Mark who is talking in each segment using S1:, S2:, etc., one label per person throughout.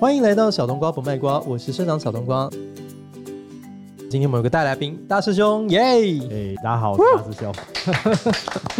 S1: 欢迎来到小冬瓜不卖瓜，我是社长小冬瓜。今天我们有个大来宾，大师兄，耶！
S2: 哎，大家好，我是大师兄。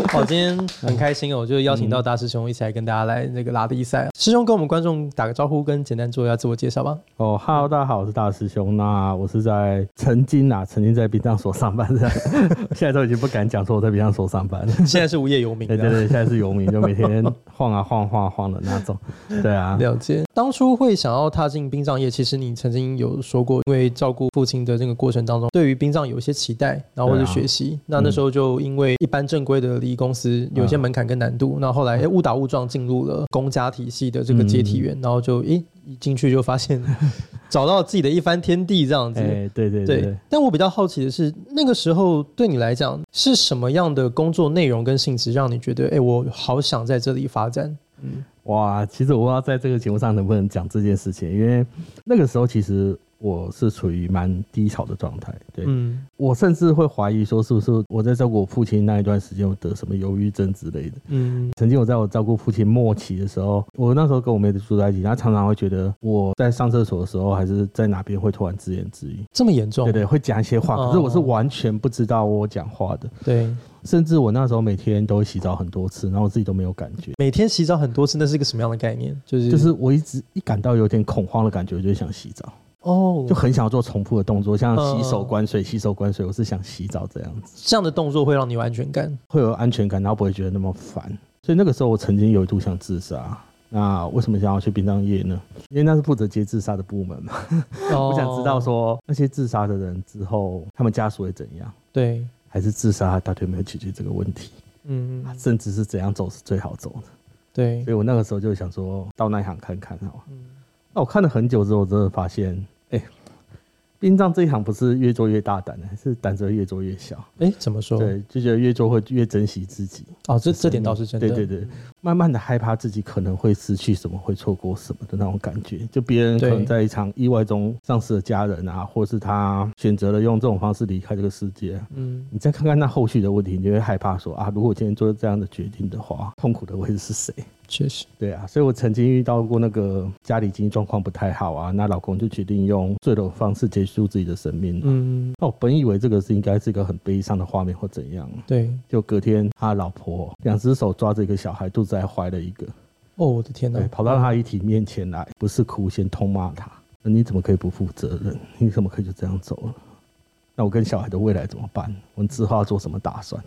S1: 好，今天很开心哦，我就邀请到大师兄一起来跟大家来那个拉力赛。师兄跟我们观众打个招呼，跟简单做一下自我介绍吧。
S2: 哦哈喽，大家好，我是大师兄。那我是在曾经啊，曾经在殡葬所上班的，现在都已经不敢讲说我在殡葬所上班了。
S1: 现在是无业游民。
S2: 对对对，现在是游民，就每天晃啊晃晃晃的那种。对啊，
S1: 了解。当初会想要踏进殡葬业，其实你曾经有说过，因为照顾父亲的这个过程。当中对于殡葬有一些期待，然后或者学习，啊、那那时候就因为一般正规的礼仪公司有一些门槛跟难度，那、啊、后，来哎误打误撞进入了公家体系的这个接体员，嗯、然后就一进去就发现 找到自己的一番天地这样子。
S2: 哎，对对对，对。
S1: 但我比较好奇的是，那个时候对你来讲是什么样的工作内容跟性质，让你觉得哎，我好想在这里发展？
S2: 嗯，哇，其实我不知道在这个节目上能不能讲这件事情，因为那个时候其实。我是处于蛮低潮的状态，对，嗯，我甚至会怀疑说，是不是我在照顾我父亲那一段时间，我得什么忧郁症之类的，嗯，曾经我在我照顾父亲末期的时候，我那时候跟我妹子住在一起，她常常会觉得我在上厕所的时候，还是在哪边会突然自言自语，
S1: 这么严重？
S2: 对对，会讲一些话，可是我是完全不知道我讲话的，对，甚至我那时候每天都会洗澡很多次，然后我自己都没有感觉，
S1: 每天洗澡很多次，那是一个什么样的概念？就是
S2: 就是我一直一感到有点恐慌的感觉，我就想洗澡。哦，就很想要做重复的动作，像洗手关水、洗手关水。我是想洗澡这样子，
S1: 这样的动作会让你有安全感，
S2: 会有安全感，然后不会觉得那么烦。所以那个时候我曾经有一度想自杀。那为什么想要去殡葬业呢？因为那是负责接自杀的部门嘛。我想知道说那些自杀的人之后，他们家属会怎样？
S1: 对，
S2: 还是自杀到底有没有解决这个问题？嗯，甚至是怎样走是最好走的？
S1: 对，
S2: 所以我那个时候就想说到那一行看看，好。那我看了很久之后，我真的发现。哎殡葬这一行不是越做越大胆的，是胆子越做越小。
S1: 哎、欸，怎么说？
S2: 对，就觉得越做会越珍惜自己。
S1: 哦，这这点倒是真的。
S2: 对对对，慢慢的害怕自己可能会失去什么，会错过什么的那种感觉。就别人可能在一场意外中丧失了家人啊，或是他选择了用这种方式离开这个世界。嗯，你再看看那后续的问题，你就会害怕说啊，如果今天做了这样的决定的话，痛苦的会是谁？
S1: 确实，
S2: 对啊，所以我曾经遇到过那个家里经济状况不太好啊，那老公就决定用坠楼方式结束自己的生命。嗯，那我本以为这个是应该是一个很悲伤的画面或怎样，对，就隔天他老婆两只手抓着一个小孩，肚子还怀了一个。
S1: 哦，我的天哪！
S2: 跑到他遗体面前来，不是哭，先痛骂他，那你怎么可以不负责任？你怎么可以就这样走了？那我跟小孩的未来怎么办？我们之后要做什么打算？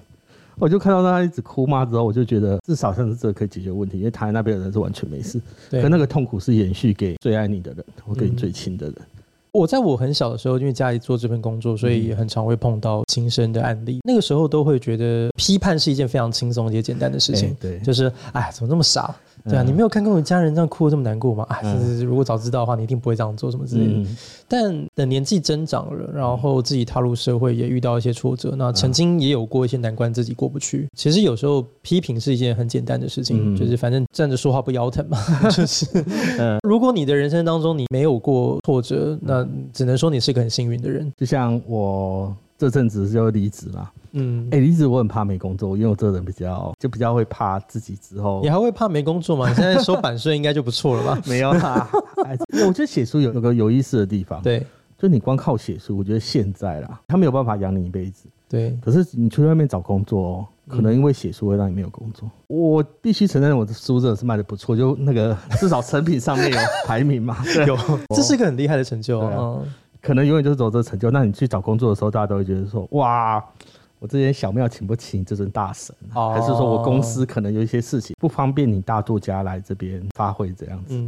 S2: 我就看到他一直哭嘛之后，我就觉得至少像是这个可以解决问题，因为他那边的人是完全没事，对可那个痛苦是延续给最爱你的人，或给你最亲的人。嗯。
S1: 我在我很小的时候，因为家里做这份工作，所以也很常会碰到亲生的案例。那个时候都会觉得批判是一件非常轻松也简单的事情，对，就是哎，怎么那么傻？对啊，你没有看过你家人这样哭的这么难过吗？啊，如果早知道的话，你一定不会这样做什么之类的。但等年纪增长了，然后自己踏入社会，也遇到一些挫折，那曾经也有过一些难关自己过不去。其实有时候批评是一件很简单的事情，就是反正站着说话不腰疼嘛。就是，如果你的人生当中你没有过挫折，那只能说你是个很幸运的人。
S2: 就像我这阵子就离职嘛。嗯，哎、欸，离职我很怕没工作，因为我这个人比较就比较会怕自己之后。
S1: 你还会怕没工作吗？你 现在收版税应该就不错了吧？
S2: 没有啦，我觉得写书有有个有意思的地方，对，就你光靠写书，我觉得现在啦，他没有办法养你一辈子，对。可是你出去外面找工作哦，可能因为写书会让你没有工作。嗯、我必须承认，我的书真的是卖的不错，就那个至少成品上面有排名嘛，对有，
S1: 这是一个很厉害的成就啊。
S2: 嗯、可能永远就是走这个成就。那你去找工作的时候，大家都会觉得说，哇。我这间小庙请不起你这尊大神，还是说我公司可能有一些事情不方便你大作家来这边发挥这样子？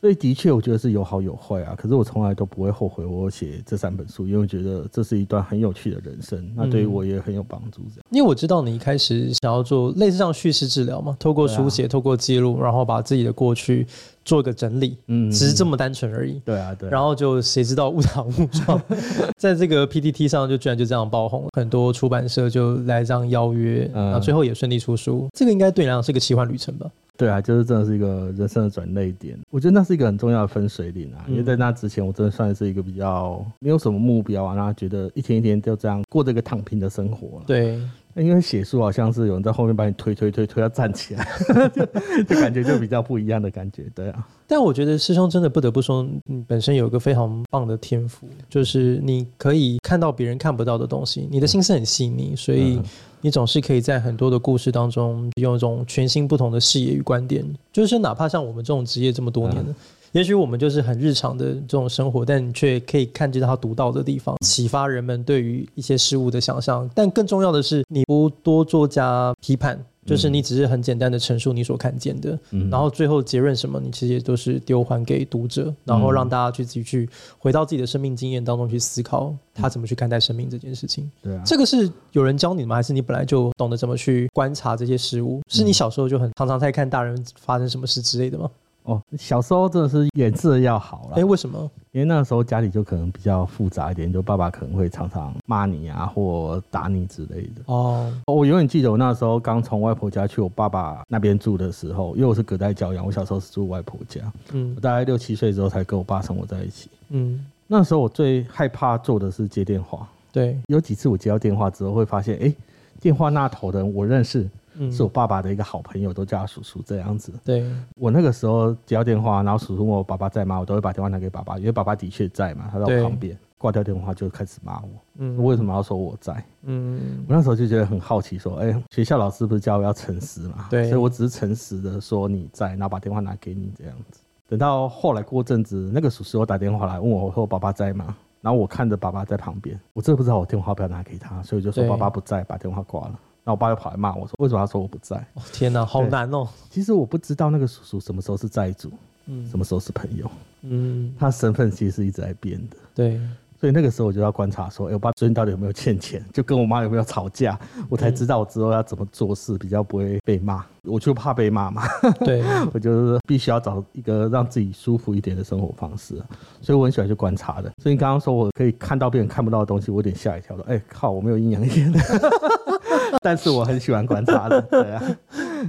S2: 所以的确，我觉得是有好有坏啊。可是我从来都不会后悔我写这三本书，因为我觉得这是一段很有趣的人生，那对于我也很有帮助。这样，
S1: 因为我知道你一开始想要做类似这样叙事治疗嘛，透过书写，透过记录，然后把自己的过去做一个整理，嗯，只是这么单纯而已。
S2: 对啊，对。
S1: 然后就谁知道误打误撞，在这个 PTT 上就居然就这样爆红了，很多出版社就来这样邀约，然后最后也顺利出书。这个应该对你来讲是个奇幻旅程吧？
S2: 对啊，就是真的是一个人生的转捩点。我觉得那是一个很重要的分水岭啊，因为在那之前，我真的算是一个比较没有什么目标啊，然后觉得一天一天就这样过着一个躺平的生活。
S1: 对，
S2: 因为写书好像是有人在后面把你推推推推要站起来，就就感觉就比较不一样的感觉，对啊。
S1: 但我觉得师兄真的不得不说，你本身有一个非常棒的天赋，就是你可以看到别人看不到的东西，你的心思很细腻，所以你总是可以在很多的故事当中用一种全新不同的视野与观点，就是哪怕像我们这种职业这么多年的。也许我们就是很日常的这种生活，但你却可以看见它独到的地方，启发人们对于一些事物的想象。但更重要的是，你不多做加批判，就是你只是很简单的陈述你所看见的，嗯、然后最后结论什么，你其实也都是丢还给读者，然后让大家去自己去回到自己的生命经验当中去思考，他怎么去看待生命这件事情。对啊，这个是有人教你吗？还是你本来就懂得怎么去观察这些事物？是你小时候就很常常在看大人发生什么事之类的吗？
S2: 哦，小时候真的是眼色要好了。
S1: 哎，为什么？
S2: 因为那个时候家里就可能比较复杂一点，就爸爸可能会常常骂你啊，或打你之类的。哦，我永远记得我那时候刚从外婆家去我爸爸那边住的时候，因为我是隔代教养，我小时候是住外婆家。嗯，我大概六七岁之后才跟我爸生活在一起。嗯，那时候我最害怕做的是接电话。对，有几次我接到电话之后，会发现，哎，电话那头的人我认识。是我爸爸的一个好朋友，都叫他叔叔这样子。对，我那个时候接到电话，然后叔叔问我爸爸在吗？我都会把电话拿给爸爸，因为爸爸的确在嘛，他在我旁边。挂掉电话就开始骂我，嗯，为什么要说我在？嗯，我那时候就觉得很好奇，说，哎，学校老师不是教我要诚实嘛？对，所以我只是诚实的说你在，然后把电话拿给你这样子。等到后来过阵子，那个叔叔又打电话来问我，说我爸爸在吗？然后我看着爸爸在旁边，我真的不知道我电话不要拿给他，所以就说爸爸不在，把电话挂了。然后我爸又跑来骂我说：“为什么他说我不在？”
S1: 天哪，好难哦！
S2: 其实我不知道那个叔叔什么时候是债主，嗯，什么时候是朋友，嗯，他身份其实是一直在变的。对，所以那个时候我就要观察说：“哎，我爸最近到底有没有欠钱？就跟我妈有没有吵架？我才知道我之后要怎么做事比较不会被骂。我就怕被骂嘛。对，我就是必须要找一个让自己舒服一点的生活方式。所以我很喜欢去观察的。所以你刚刚说我可以看到别人看不到的东西，我有点吓一跳了。哎，靠，我没有阴阳眼。但是我很喜欢观察的，对啊，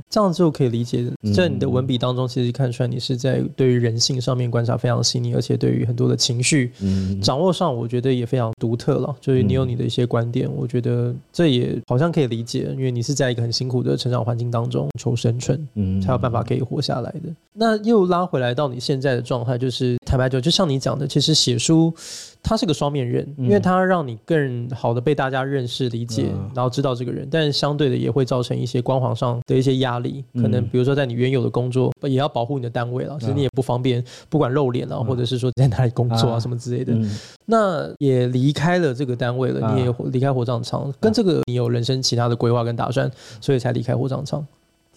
S1: 这样就可以理解，在你的文笔当中，其实看出来你是在对于人性上面观察非常细腻，而且对于很多的情绪掌握上，我觉得也非常独特了。就是你有你的一些观点，我觉得这也好像可以理解，因为你是在一个很辛苦的成长环境当中求生存，嗯，才有办法可以活下来的。那又拉回来到你现在的状态，就是坦白讲，就像你讲的，其实写书。它是个双面刃，因为它让你更好的被大家认识、理解，然后知道这个人，但相对的也会造成一些光环上的一些压力。可能比如说在你原有的工作，也要保护你的单位了，其实你也不方便，不管露脸啊，或者是说在哪里工作啊什么之类的。那也离开了这个单位了，你也离开火葬场，跟这个你有人生其他的规划跟打算，所以才离开火葬场。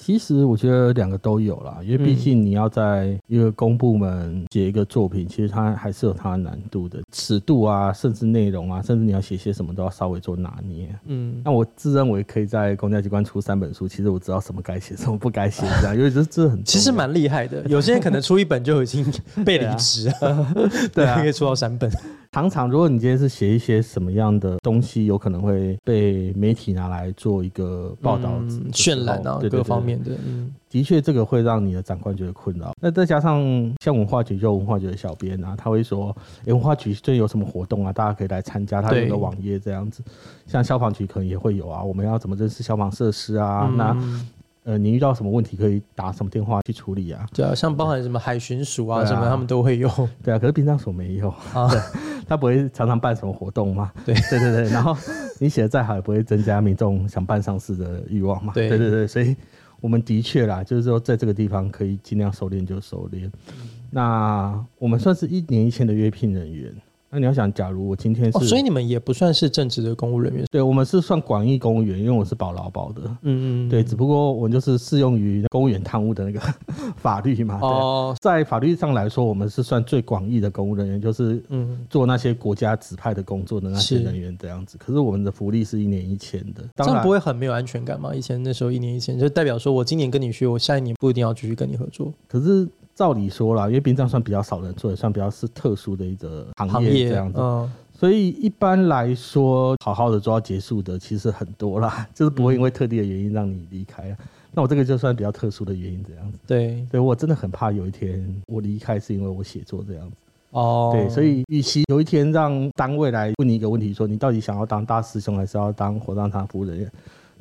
S2: 其实我觉得两个都有啦，因为毕竟你要在一个公部门写一个作品，其实它还是有它的难度的，尺度啊，甚至内容啊，甚至你要写些什么都要稍微做拿捏。嗯，那我自认为可以在公家机关出三本书，其实我知道什么该写，什么不该写，这样，因为这这很
S1: 其实蛮厉害的。有些人可能出一本就已经被离职了，对啊，可以出到三本。
S2: 常常，如果你今天是写一些什么样的东西，有可能会被媒体拿来做一个报道、
S1: 嗯、渲染啊，各方面的。
S2: 嗯，的确，这个会让你的长官觉得困扰。那再加上像文化局，就文化局的小编啊，他会说：“欸、文化局最近有什么活动啊？大家可以来参加。”他有个网页这样子。像消防局可能也会有啊，我们要怎么认识消防设施啊？嗯、那。呃，你遇到什么问题可以打什么电话去处理啊？
S1: 对啊，像包含什么海巡署啊什么，他们都会用。
S2: 对啊，可是殡葬所没有啊，他不会常常办什么活动嘛？对对对对，然后你写的再好，也不会增加民众想办丧事的欲望嘛？对对对对，所以我们的确啦，就是说在这个地方可以尽量收敛就收敛。那我们算是一年一签的约聘人员。那你要想，假如我今天是，
S1: 哦，所以你们也不算是正职的公务人员，
S2: 对，我们是算广义公务员，因为我是保劳保的，嗯嗯，对，只不过我们就是适用于公务员贪污的那个 法律嘛，哦，在法律上来说，我们是算最广义的公务人员，就是嗯，做那些国家指派的工作的那些人员这样子。是可是我们的福利是一年一千的，当然
S1: 这样不会很没有安全感吗？以前那时候一年一千，就代表说我今年跟你学，我下一年不一定要继续跟你合作。
S2: 可是。照理说啦，因为殡葬算比较少人做，也算比较是特殊的一个行业这样子，嗯、所以一般来说，好好的做到结束的其实很多啦，就是不会因为特定的原因让你离开。嗯、那我这个就算比较特殊的原因这样子。对，对我真的很怕有一天我离开是因为我写作这样子。哦，对，所以与其有一天让单位来问你一个问题，说你到底想要当大师兄还是要当火葬场服务人员？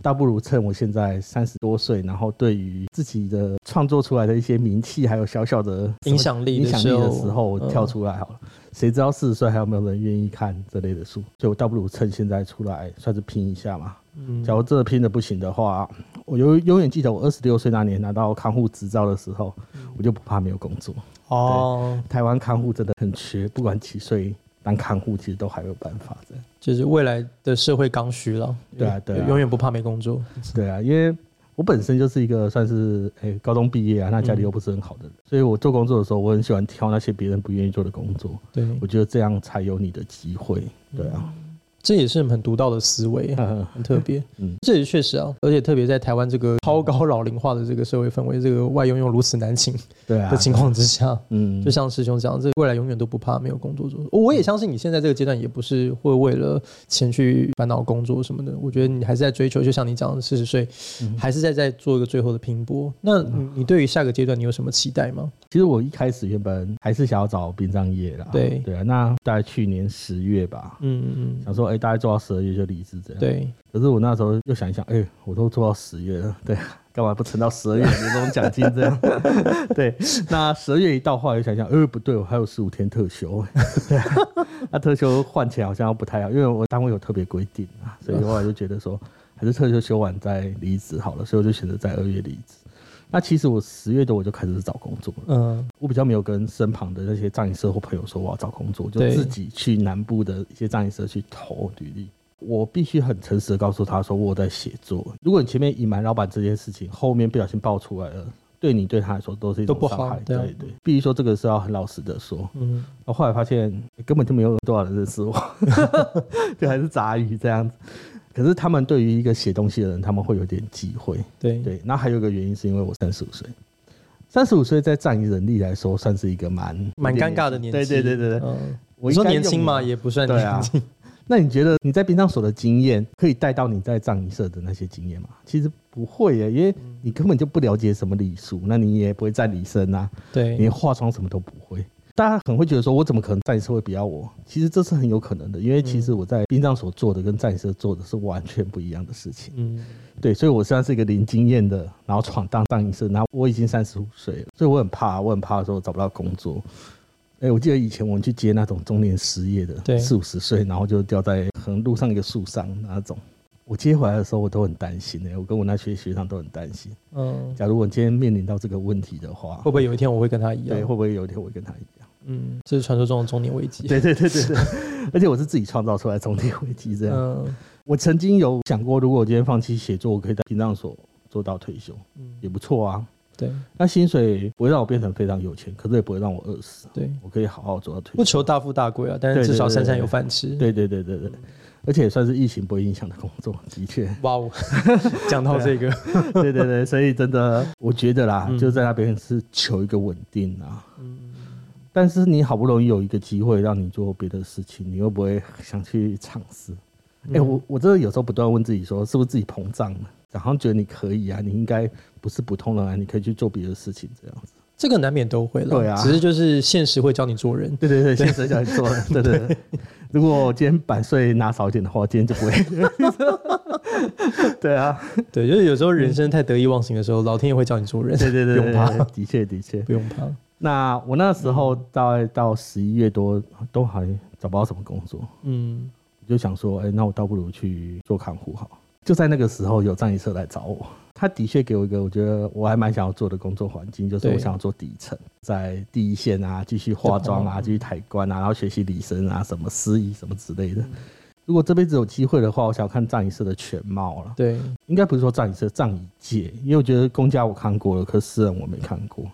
S2: 倒不如趁我现在三十多岁，然后对于自己的创作出来的一些名气，还有小小的
S1: 影响力、
S2: 影响力的时候，我跳出来好了。谁、嗯、知道四十岁还有没有人愿意看这类的书？所以我倒不如趁现在出来，算是拼一下嘛。嗯，假如这拼的不行的话，我永永远记得我二十六岁那年拿到看护执照的时候，我就不怕没有工作。哦，台湾看护真的很缺，不管几岁当看护，其实都还有办法的。
S1: 就是未来的社会刚需了。
S2: 对啊，对啊，
S1: 永远不怕没工作。
S2: 对啊，因为我本身就是一个算是诶、欸、高中毕业啊，那家里又不是很好的人，嗯、所以我做工作的时候，我很喜欢挑那些别人不愿意做的工作。对，我觉得这样才有你的机会。对啊。嗯
S1: 这也是很独到的思维，很特别。嗯，这也确实啊，而且特别在台湾这个超高老龄化的这个社会氛围，这个外佣又如此难请，对啊的情况之下，嗯，就像师兄讲，这未来永远都不怕没有工作做。我也相信你现在这个阶段也不是会为了钱去烦恼工作什么的。我觉得你还是在追求，就像你讲的，四十岁还是在在做一个最后的拼搏。那你对于下个阶段你有什么期待吗？
S2: 其实我一开始原本还是想要找殡葬业啦。对对啊，那大概去年十月吧，嗯嗯，想说哎。大概做到十二月就离职这样。对。可是我那时候又想一想，哎、欸，我都做到十月了，对，干嘛不撑到十二月 领这种奖金这样？对。那十二月一到，后来又想想，哎、欸，不对，我还有十五天特休。对。那特休换起来好像不太好，因为我单位有特别规定啊，所以后来就觉得说，还是特休休完再离职好了，所以我就选择在二月离职。那其实我十月多我就开始找工作了。嗯，我比较没有跟身旁的那些葬仪社或朋友说我要找工作，就自己去南部的一些葬仪社去投履历。我必须很诚实的告诉他说我在写作。如果你前面隐瞒老板这件事情，后面不小心爆出来了，对你对他来说都是一种伤害。对对，必须说这个是要很老实的说。嗯，我后来发现根本就没有多少人认识我，就还是杂鱼这样子。可是他们对于一个写东西的人，他们会有点忌讳。对对，那还有一个原因是因为我三十五岁，三十五岁在葬仪人力来说算是一个蛮
S1: 蛮尴尬的年纪。对对对对对，嗯，我说年轻嘛，也不算年轻。啊、
S2: 那你觉得你在殡葬所的经验可以带到你在葬仪社的那些经验吗？其实不会耶，因为你根本就不了解什么礼数，那你也不会站礼生啊，对，你化妆什么都不会。大家很会觉得说，我怎么可能葬仪社会比较我？其实这是很有可能的，因为其实我在殡葬所做的跟葬仪社做的是完全不一样的事情。嗯，对，所以我虽然是一个零经验的，然后闯荡葬仪社，然后我已经三十五岁了，所以我很怕，我很怕说找不到工作。哎，我记得以前我们去接那种中年失业的，对，四五十岁，然后就掉在可能路上一个树上那种。我接回来的时候，我都很担心哎，我跟我那些学长都很担心。嗯，假如我今天面临到这个问题的话，
S1: 会不会有一天我会跟他一样？
S2: 对，会不会有一天我会跟他一样？
S1: 嗯，这是传说中的中年危机。
S2: 对对对对对，而且我是自己创造出来中年危机这样。嗯，我曾经有想过，如果我今天放弃写作，我可以在殡葬所做到退休，嗯，也不错啊。对，那薪水不会让我变成非常有钱，可是也不会让我饿死。对，我可以好好做到退休。
S1: 不求大富大贵啊，但是至少三餐有饭吃。
S2: 对对对对对，而且也算是疫情不会影响的工作，的确。哇哦，
S1: 讲到这个，
S2: 对对对，所以真的，我觉得啦，就在那边是求一个稳定啊。嗯。但是你好不容易有一个机会让你做别的事情，你又不会想去尝试？哎、欸，我我真的有时候不断问自己说，是不是自己膨胀了？然后觉得你可以啊，你应该不是普通人啊，你可以去做别的事情，这样子。
S1: 这个难免都会了，对啊，只是就是现实会教你做人。
S2: 对对对，现实教你做人。对对对，如果我今天版税拿少一点的话，今天就不会。对啊，
S1: 对，就是有时候人生太得意忘形的时候，老天爷会教你做人。对对对，不用怕，的
S2: 确的确，
S1: 不用怕。
S2: 那我那时候大概到十一月多都还找不到什么工作，嗯，就想说，哎、欸，那我倒不如去做看护好。就在那个时候，有葬仪社来找我，他的确给我一个我觉得我还蛮想要做的工作环境，就是我想要做底层，在第一线啊，继续化妆啊，继续抬棺啊，然后学习礼生啊，什么司仪什么之类的。如果这辈子有机会的话，我想要看葬仪社的全貌了。对，应该不是说葬仪社，葬仪界，因为我觉得公家我看过了，可是私人我没看过。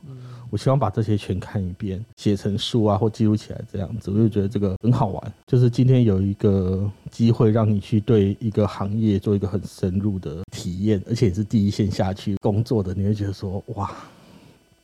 S2: 我希望把这些全看一遍，写成书啊，或记录起来这样子，我就觉得这个很好玩。就是今天有一个机会让你去对一个行业做一个很深入的体验，而且也是第一线下去工作的，你会觉得说，哇，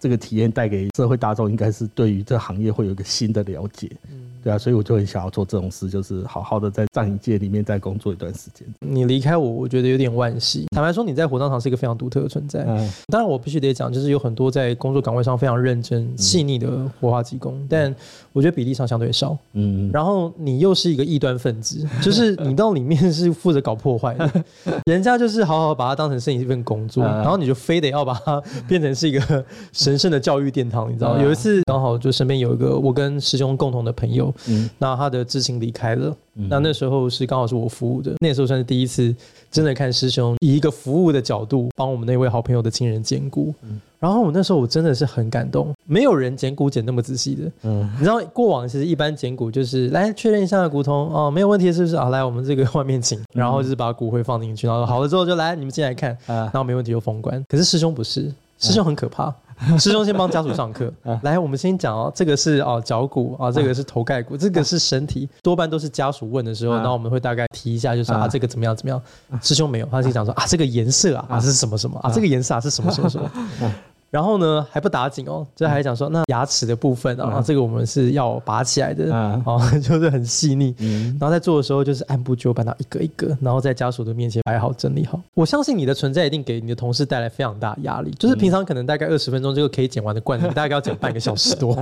S2: 这个体验带给社会大众应该是对于这行业会有一个新的了解。嗯。对啊，所以我就很想要做这种事，就是好好的在葬仪界里面再工作一段时间。
S1: 你离开我，我觉得有点惋惜。坦白说，你在火葬场是一个非常独特的存在。嗯，当然我必须得讲，就是有很多在工作岗位上非常认真、细腻的火化技工，嗯、但我觉得比例上相对少。嗯，然后你又是一个异端分子，就是你到里面是负责搞破坏的，人家就是好好把它当成是一份工作，然后你就非得要把它变成是一个神圣的教育殿堂，你知道吗？有一次刚好就身边有一个我跟师兄共同的朋友。嗯，那他的知青离开了，嗯、那那时候是刚好是我服务的，那时候算是第一次真的看师兄以一个服务的角度帮我们那位好朋友的亲人捡骨，嗯、然后我那时候我真的是很感动，没有人捡骨捡那么仔细的，嗯，你知道过往其实一般捡骨就是来确认一下骨头哦，没有问题是不是？啊？来我们这个外面请，然后就是把骨灰放进去，然后好了之后就来你们进来看，啊，然后没问题就封棺。可是师兄不是，师兄很可怕。师兄先帮家属上课，来，我们先讲哦，这个是哦脚骨啊，这个是头盖骨，这个是身体，多半都是家属问的时候，然后我们会大概提一下，就是啊，这个怎么样怎么样。师兄没有，他是讲说啊，这个颜色啊啊。是什么什么啊，这个颜色啊是什么什么什么。然后呢，还不打紧哦，就还讲说那牙齿的部分啊，这个我们是要拔起来的啊，就是很细腻。然后在做的时候，就是按部就班到一个一个，然后在家属的面前摆好整理好。我相信你的存在一定给你的同事带来非常大压力，就是平常可能大概二十分钟就可以剪完的罐子，大概要剪半个小时多。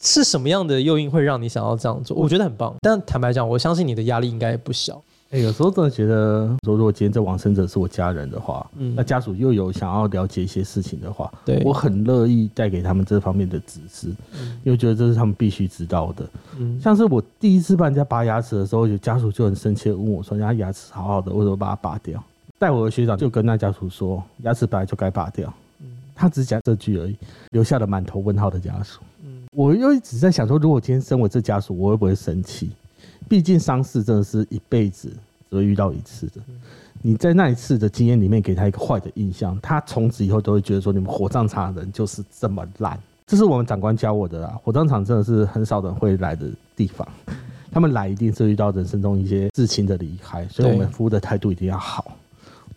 S1: 是什么样的诱因会让你想要这样做？我觉得很棒，但坦白讲，我相信你的压力应该也不小。
S2: 哎，有时候真的觉得，说如果今天这往生者是我家人的话，嗯，那家属又有想要了解一些事情的话，对，我很乐意带给他们这方面的指示，嗯，因为觉得这是他们必须知道的。嗯，像是我第一次帮人家拔牙齿的时候，有家属就很生气的问我说：“人家牙齿好好的，为什么把它拔掉？”带我的学长就跟那家属说：“牙齿本来就该拔掉。”嗯，他只讲这句而已，留下了满头问号的家属。嗯，我又一直在想说，如果今天身为这家属，我会不会生气？毕竟丧事真的是一辈子只会遇到一次的。你在那一次的经验里面给他一个坏的印象，他从此以后都会觉得说，你们火葬场的人就是这么烂。这是我们长官教我的啦。火葬场真的是很少人会来的地方，他们来一定是遇到人生中一些至亲的离开，所以我们服务的态度一定要好，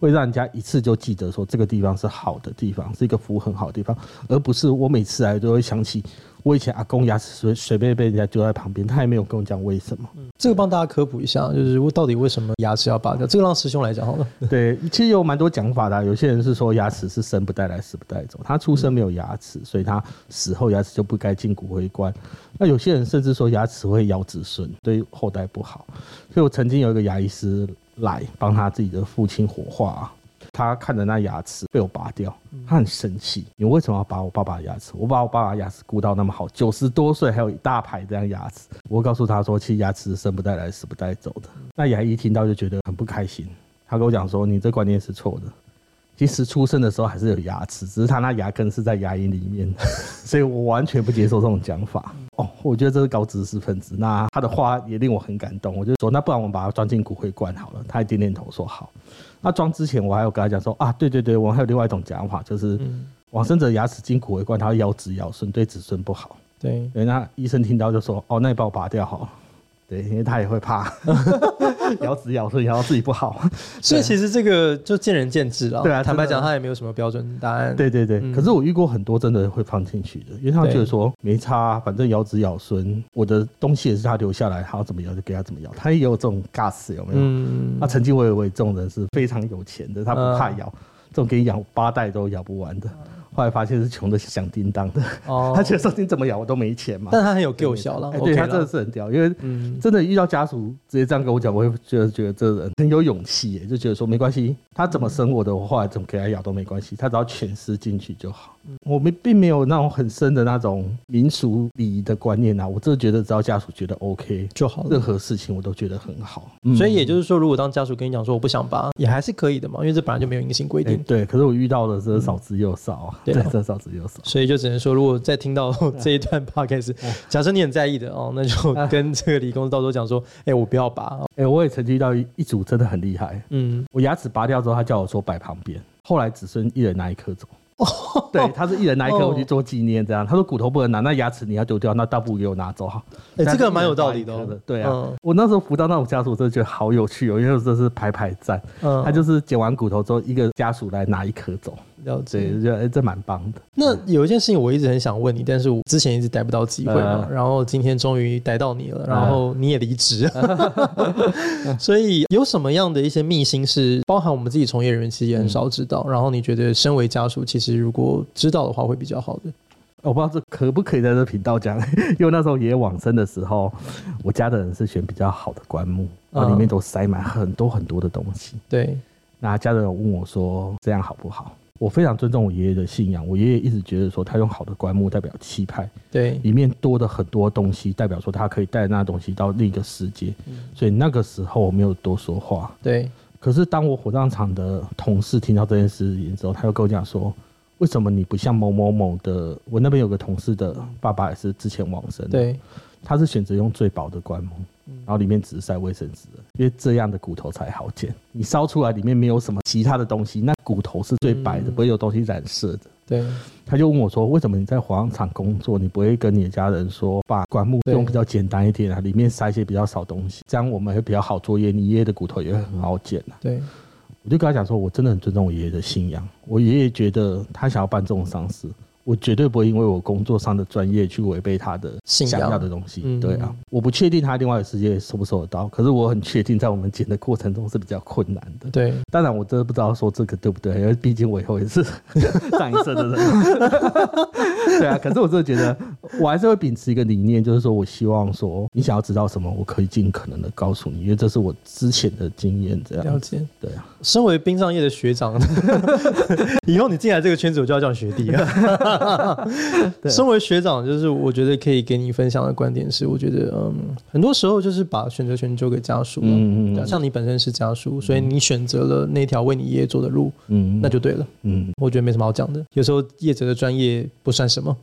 S2: 会让人家一次就记得说这个地方是好的地方，是一个服务很好的地方，而不是我每次来都会想起。我以前阿公牙齿随随便被人家丢在旁边，他也没有跟我讲为什么。
S1: 嗯，这个帮大家科普一下，就是我到底为什么牙齿要拔掉？这个让师兄来讲好了。
S2: 对，其实有蛮多讲法的啊。有些人是说牙齿是生不带来，死不带走。他出生没有牙齿，所以他死后牙齿就不该进骨灰罐。那有些人甚至说牙齿会咬子孙，对后代不好。所以我曾经有一个牙医师来帮他自己的父亲火化。他看着那牙齿被我拔掉，他很生气。你为什么要拔我爸爸的牙齿？我把我爸爸牙齿顾到那么好，九十多岁还有一大排这样牙齿。我会告诉他说，其实牙齿是生不带来，死不带走的。那牙医听到就觉得很不开心，他跟我讲说，你这观念是错的。其实出生的时候还是有牙齿，只是他那牙根是在牙龈里面，所以我完全不接受这种讲法。哦，我觉得这是高知识分子。那他的话也令我很感动，我就说，那不然我们把它装进骨灰罐好了。他一点点头说好。那装之前，我还有跟他讲说啊，对对对，我还有另外一种讲法，就是往生者牙齿进骨灰罐，他会咬子咬孙，对子孙不好。对，那医生听到就说，哦，那你帮我拔掉好了。对，因为他也会怕，咬子咬孙咬到自己不好，
S1: 所以其实这个就见仁见智了。对啊，坦白讲，他也没有什么标准答案。
S2: 对对对，可是我遇过很多真的会放进去的，因为他们觉得说没差，反正咬子咬孙，我的东西也是他留下来，他要怎么咬就给他怎么咬。他也有这种 gas 有没有？嗯，他曾经我以为这种人是非常有钱的，他不怕咬，这种给你咬八代都咬不完的。后来发现是穷的响叮当的，哦，他觉得说你怎么咬我都没钱嘛，
S1: 但他很有救小了，
S2: 对他真的是很屌，因为真的遇到家属直接这样跟我讲，我会觉得觉得这个人很有勇气耶，就觉得说没关系，他怎么生我的，我后来怎么给他咬都没关系，他只要全尸进去就好。我们并没有那种很深的那种民俗礼仪的观念啊，我真的觉得只要家属觉得 OK 就好，任何事情我都觉得很好。
S1: 所以也就是说，如果当家属跟你讲说我不想拔，也还是可以的嘛，因为这本来就没有硬性规定。
S2: 对，可是我遇到的是少之又少啊。对，这少之又少，
S1: 所以就只能说，如果再听到 这一段 podcast，假设你很在意的哦，那就跟这个李公司到时候讲说，哎，我不要拔。
S2: 哎，我也曾经遇到一一组真的很厉害，嗯，我牙齿拔掉之后，他叫我说摆旁边，后来只剩一人拿一颗走，哦，对，他是一人拿一颗回去做纪念，这样。他说骨头不能拿，那牙齿你要丢掉，那大不如给我拿走哈。
S1: 哎，这个蛮有道理的。
S2: 对啊，我那时候扶到那种家属，我真的觉得好有趣哦，因为这是排排站。嗯，他就是捡完骨头之后，一个家属来拿一颗走。了解，觉得哎，这蛮棒的。
S1: 那有一件事情我一直很想问你，但是我之前一直逮不到机会嘛，然后今天终于逮到你了，然后你也离职，所以有什么样的一些秘辛是包含我们自己从业人员其实也很少知道，然后你觉得身为家属，其实如果知道的话会比较好的。
S2: 我不知道这可不可以在这频道讲，因为那时候爷爷往生的时候，我家的人是选比较好的棺木，然后里面都塞满很多很多的东西。
S1: 对，
S2: 那家人问我说这样好不好？我非常尊重我爷爷的信仰，我爷爷一直觉得说他用好的棺木代表气派，
S1: 对，
S2: 里面多的很多东西代表说他可以带那东西到另一个世界，所以那个时候我没有多说话。
S1: 对，
S2: 可是当我火葬场的同事听到这件事情之后，他又跟我讲说，为什么你不像某某某的？我那边有个同事的爸爸也是之前往生的，
S1: 对，
S2: 他是选择用最薄的棺木。然后里面只是塞卫生纸，因为这样的骨头才好捡。你烧出来里面没有什么其他的东西，那骨头是最白的，不会有东西染色的。
S1: 对，
S2: 他就问我说：“为什么你在火葬场工作，你不会跟你的家人说，把棺木用比较简单一点啊，里面塞一些比较少东西，这样我们会比较好作业，你爷爷的骨头也会很好捡啊。”
S1: 对，
S2: 我就跟他讲说：“我真的很尊重我爷爷的信仰，我爷爷觉得他想要办这种丧事。”我绝对不会因为我工作上的专业去违背他的想要的东西。对啊，我不确定他另外的世界收不收得到，可是我很确定在我们剪的过程中是比较困难的。
S1: 对，
S2: 当然我真的不知道说这个对不对，因为毕竟我以后也是 上一生的人。对啊，可是我真的觉得我还是会秉持一个理念，就是说我希望说你想要知道什么，我可以尽可能的告诉你，因为这是我之前的经验。这样
S1: 了解。
S2: 对啊，
S1: 身为殡葬业的学长，以后你进来这个圈子，我就要叫你学弟了。身为学长，就是我觉得可以给你分享的观点是，我觉得嗯，很多时候就是把选择权交给家属，嗯嗯，像你本身是家属，所以你选择了那条为你爷爷做的路，嗯，那就对了，嗯，我觉得没什么好讲的。有时候业者的专业不算什么，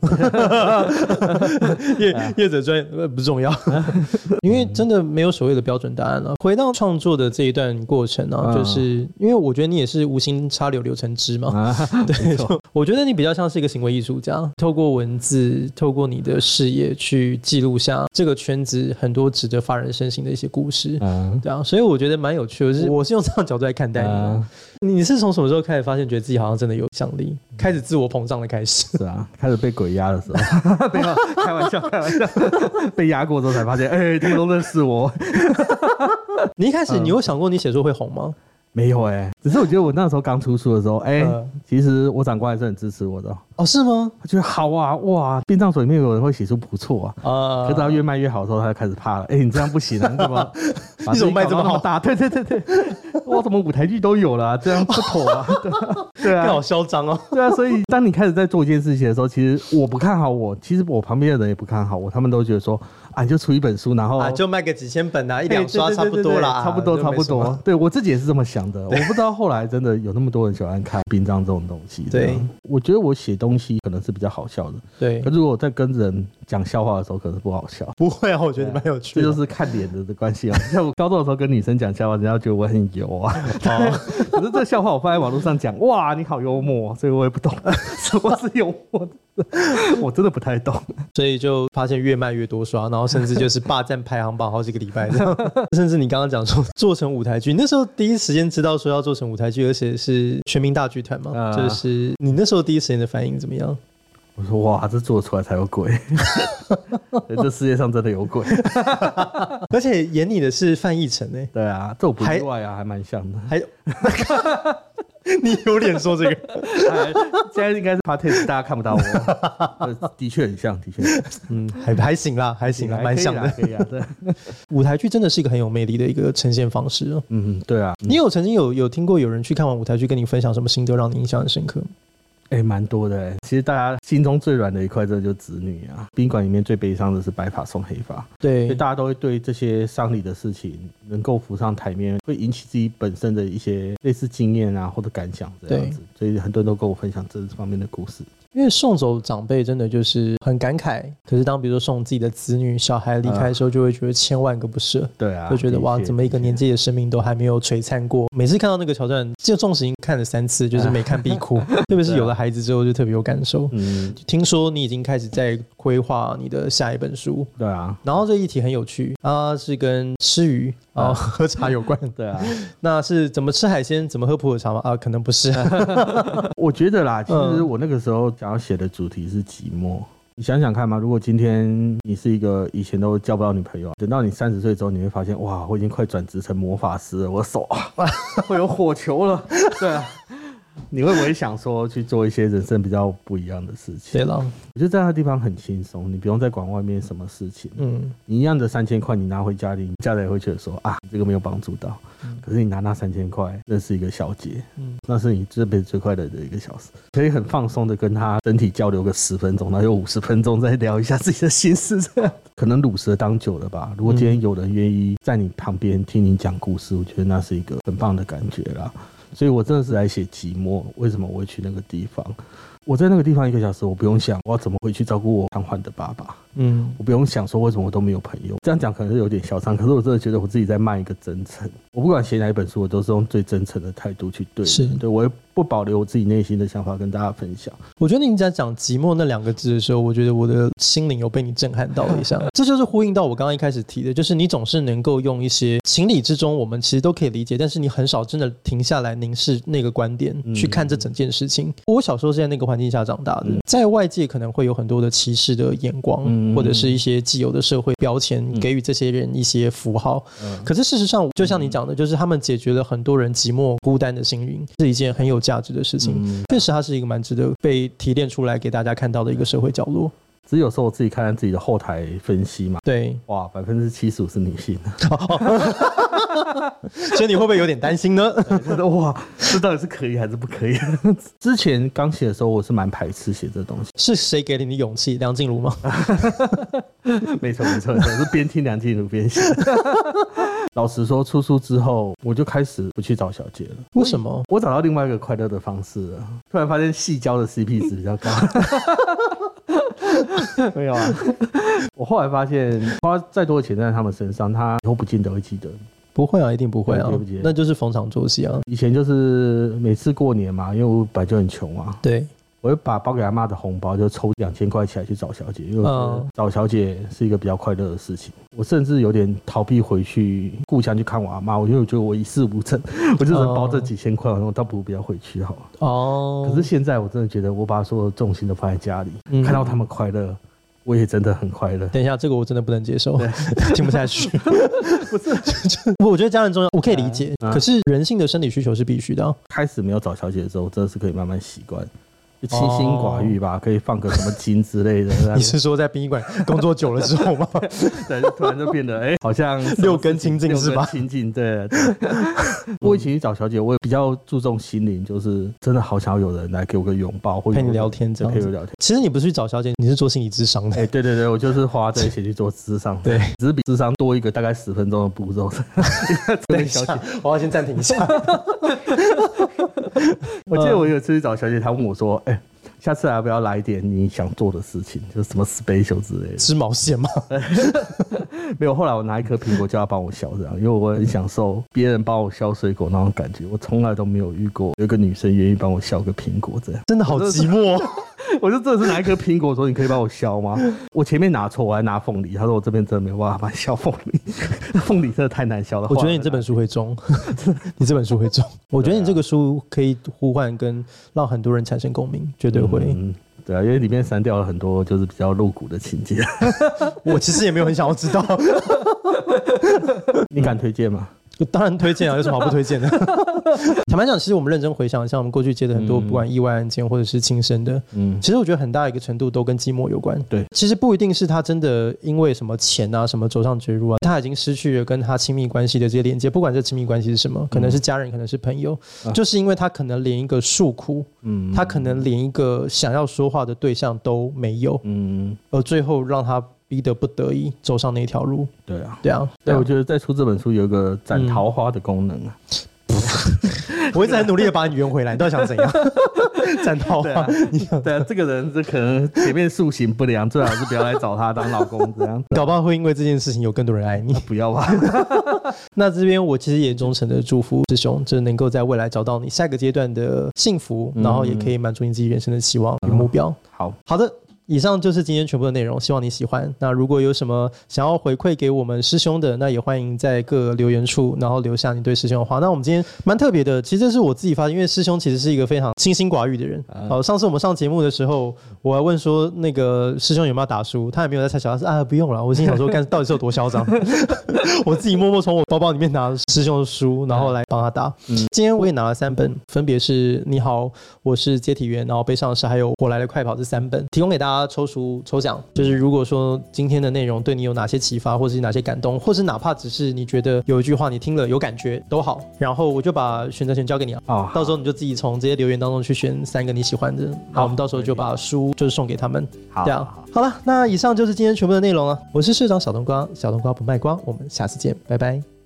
S1: 业业者专业不重要，因为真的没有所谓的标准答案了。回到创作的这一段过程呢，就是因为我觉得你也是无心插柳柳成枝嘛，对，我觉得你比较像是一个行为艺术家，透过文字，透过你的视野去记录下这个圈子很多值得发人深省的一些故事，嗯，对啊，所以我觉得蛮有趣的。是，我是用这样的角度来看待你。嗯、你是从什么时候开始发现，觉得自己好像真的有想力，开始自我膨胀的开始？
S2: 是啊，开始被鬼压的时候，不要开玩笑，开玩笑，被压过之后才发现，哎、欸，他们都认识我。
S1: 你一开始你有想过你写作会红吗？
S2: 没有哎、欸，只是我觉得我那时候刚出书的时候，哎、欸，呃、其实我长官还是很支持我的。
S1: 哦，是吗？
S2: 他觉得好啊，哇，殡葬所里面有人会写出不错啊。啊，可是他越卖越好的时候，他就开始怕了。哎、欸，你这样不行啊，你怎么？你怎么卖这么好？大？对对对对，哇，怎么舞台剧都有了、啊，这样不妥啊？对啊，
S1: 好嚣张哦。
S2: 对啊，所以当你开始在做一件事情的时候，其实我不看好我，其实我旁边的人也不看好我，他们都觉得说。啊，你就出一本书，然后
S1: 啊，就卖个几千本啊，一两刷差不多啦，
S2: 差不多差不多。对我自己也是这么想的，我不知道后来真的有那么多人喜欢看殡葬这种东西。对，我觉得我写东西可能是比较好笑的。对，可是如果在跟人讲笑话的时候，可能是不好笑。
S1: 不会啊，我觉得蛮有趣的。
S2: 这就是看脸的的关系啊。像我高中的时候跟女生讲笑话，人家觉得我很油啊。可是这个笑话我放在网络上讲，哇，你好幽默，所以我也不懂 什么是幽默的，我真的不太懂。
S1: 所以就发现越卖越多刷，然后甚至就是霸占排行榜好几个礼拜这样，甚至你刚刚讲说做成舞台剧，那时候第一时间知道说要做成舞台剧，而且是全民大剧团嘛，啊、就是你那时候第一时间的反应怎么样？
S2: 我说哇，这做出来才有鬼，这世界上真的有鬼，
S1: 而且演你的是范逸臣哎，
S2: 对啊，这我不意外啊，还蛮像的，还有。
S1: 你有脸说这个？
S2: 现在应该是 podcast 大家看不到我。的确很像，的确，
S1: 嗯，还还行啦，还行啦，蛮像的。可以啊，对。舞台剧真的是一个很有魅力的一个呈现方式哦。
S2: 嗯嗯，对啊。
S1: 你有曾经有有听过有人去看完舞台剧跟你分享什么心得，让你印象很深刻？
S2: 哎，蛮多的哎。其实大家心中最软的一块，这就是子女啊。宾馆里面最悲伤的是白发送黑发，
S1: 对，
S2: 所以大家都会对这些丧礼的事情能够浮上台面，会引起自己本身的一些类似经验啊或者感想这样子。所以很多人都跟我分享这方面的故事。
S1: 因为送走长辈真的就是很感慨。可是当比如说送自己的子女、小孩离开的时候，就会觉得千万个不舍。
S2: 对啊，
S1: 就觉得哇，怎么一个年纪的生命都还没有璀璨过？每次看到那个桥段，就纵使已经看了三次，就是 每看必哭。特别是有了孩子之后，就特别有感受。嗯，听说你已经开始在规划你的下一本书。
S2: 对啊，
S1: 然后这一题很有趣啊，是跟吃鱼啊、喝茶有关。
S2: 对啊，
S1: 那是怎么吃海鲜，怎么喝普洱茶吗？啊，可能不是。
S2: 我觉得啦，其实我那个时候想要写的主题是寂寞。你想想看嘛，如果今天你是一个以前都交不到女朋友，等到你三十岁之后，你会发现，哇，我已经快转职成魔法师了，我手啊，会有火球了。对啊。你会不会想说去做一些人生比较不一样的事情？
S1: 对了，
S2: 我觉得在那个地方很轻松，你不用再管外面什么事情。嗯，你一样的三千块，你拿回家里，家里也会觉得说啊，这个没有帮助到。嗯，可是你拿那三千块那是一个小姐，嗯，那是你这辈子最快乐的一个小时，可以很放松的跟他身体交流个十分钟，然后有五十分钟再聊一下自己的心事。这样可能卤蛇当久了吧。如果今天有人愿意在你旁边听你讲故事，我觉得那是一个很棒的感觉啦。所以，我真的是来写寂寞。为什么我会去那个地方？我在那个地方一个小时，我不用想我要怎么回去照顾我瘫痪的爸爸。嗯，我不用想说为什么我都没有朋友。这样讲可能是有点嚣张，可是我真的觉得我自己在卖一个真诚。我不管写哪一本书，我都是用最真诚的态度去对。是对，我也不保留我自己内心的想法跟大家分享。
S1: 我觉得你在讲寂寞那两个字的时候，我觉得我的心灵有被你震撼到了一下。这就是呼应到我刚刚一开始提的，就是你总是能够用一些情理之中，我们其实都可以理解，但是你很少真的停下来凝视那个观点去看这整件事情。我小时候是在那个环境下长大的，在外界可能会有很多的歧视的眼光，或者是一些。既有的社会标签给予这些人一些符号，可是事实上，就像你讲的，就是他们解决了很多人寂寞孤单的心灵，是一件很有价值的事情。确实，它是一个蛮值得被提炼出来给大家看到的一个社会角落。
S2: 只有时候我自己看看自己的后台分析嘛，
S1: 对，
S2: 哇，百分之七十五是女性，
S1: 所以你会不会有点担心呢？
S2: 哇，这到底是可以还是不可以？之前刚写的时候，我是蛮排斥写这东
S1: 西。是谁给了你勇气？梁静茹吗？
S2: 没错没错，我是边听梁静茹边写。老实说，出书之后，我就开始不去找小姐了。
S1: 为什么？
S2: 我找到另外一个快乐的方式了。突然发现细胶的 CP 值比较高。没有啊，我后来发现花再多的钱在他们身上，他以后不见得会记得。
S1: 不会啊，一定不会啊，那就是逢场作戏啊。
S2: 以前就是每次过年嘛，因为我本来就很穷啊。
S1: 对。
S2: 我会把包给阿妈的红包就抽两千块起来去找小姐，因为找小姐是一个比较快乐的事情。我甚至有点逃避回去故乡去看我阿妈，我因为我觉得我一事无成，我就只能包这几千块，我倒不如不要回去好了。哦。可是现在我真的觉得，我把所有的重心都放在家里，看到他们快乐，我也真的很快乐。
S1: 等一下，这个我真的不能接受，听不下去。不是，我觉得家人重要，我可以理解。可是人性的生理需求是必须的。
S2: 开始没有找小姐的时候，真的是可以慢慢习惯。清心寡欲吧，可以放个什么金之类的。
S1: 你是说在殡仪馆工作久了之后吗？
S2: 对，突然就变得哎、欸，好像
S1: 六根清净是吧？
S2: 清净，对。对我以前去找小姐，我也比较注重心灵，就是真的好想要有人来给我个拥抱，或者
S1: 陪你聊天，这样
S2: 陪我聊天。
S1: 其实你不是去找小姐，你是做心理智商的。哎、
S2: 欸，对对对，我就是花这些钱去做智商，对，只是比智商多一个大概十分钟的步骤。
S1: 等一下，我要先暂停一下。
S2: 我记得我有一次去找小姐，她问我说：“哎、欸，下次来不要来一点你想做的事情，就是什么 special 之类的，
S1: 织毛线吗？”
S2: 没有。后来我拿一颗苹果叫她帮我削，这样，因为我很享受别人帮我削水果那种感觉。我从来都没有遇过有一个女生愿意帮我削个苹果，这样
S1: 真的好寂寞。
S2: 我就真的是拿一颗苹果说：“你可以帮我削吗？” 我前面拿错，我还拿凤梨。他说：“我这边真的没有办法帮你削凤梨，凤梨真的太难削了。”
S1: 我觉得你这本书会中，你这本书会中。我觉得你这个书可以呼唤跟让很多人产生共鸣，绝对会。
S2: 嗯，对啊，因为里面删掉了很多就是比较露骨的情节。
S1: 我其实也没有很想要知道。
S2: 你敢推荐吗？
S1: 当然推荐啊，有什么好不推荐的？坦白讲，其实我们认真回想，像我们过去接的很多，不管意外案件或者是轻生的，嗯，其实我觉得很大一个程度都跟寂寞有关。
S2: 对，
S1: 其实不一定是他真的因为什么钱啊什么走上绝路啊，他已经失去了跟他亲密关系的这些连接，不管这亲密关系是什么，可能是家人，可能是朋友，就是因为他可能连一个诉苦，嗯，他可能连一个想要说话的对象都没有，嗯，而最后让他。逼得不得已走上那条路。
S2: 对啊，
S1: 对啊，
S2: 对，我觉得在出这本书有一个斩桃花的功能啊。
S1: 我一直很努力的把你圆回来，你到底想怎样？斩桃花。你
S2: 对啊，这个人这可能前面塑形不良，最好是不要来找他当老公，这样
S1: 搞不好会因为这件事情有更多人爱你。
S2: 不要吧。
S1: 那这边我其实也忠诚的祝福师兄，就是能够在未来找到你下一个阶段的幸福，然后也可以满足你自己人生的期望与目标。
S2: 好
S1: 好的。以上就是今天全部的内容，希望你喜欢。那如果有什么想要回馈给我们师兄的，那也欢迎在各留言处，然后留下你对师兄的话。那我们今天蛮特别的，其实这是我自己发现，因为师兄其实是一个非常清心寡欲的人。好，上次我们上节目的时候，我还问说那个师兄有没有打书，他也没有在猜小，他说啊不用了。我心想说，干到底是有多嚣张？我自己默默从我包包里面拿师兄的书，然后来帮他打。嗯，今天我也拿了三本，分别是你好，我是接体员，然后悲伤的事，还有我来的快跑这三本，提供给大家抽书抽。奖就是，如果说今天的内容对你有哪些启发，或者是哪些感动，或是哪怕只是你觉得有一句话你听了有感觉都好，然后我就把选择权交给你啊。哦，到时候你就自己从这些留言当中去选三个你喜欢的，好，我们到时候就把书就是送给他们。好，这样好了，那以上就是今天全部的内容了。我是社长小冬瓜，小冬瓜不卖瓜，我们下次见，拜拜。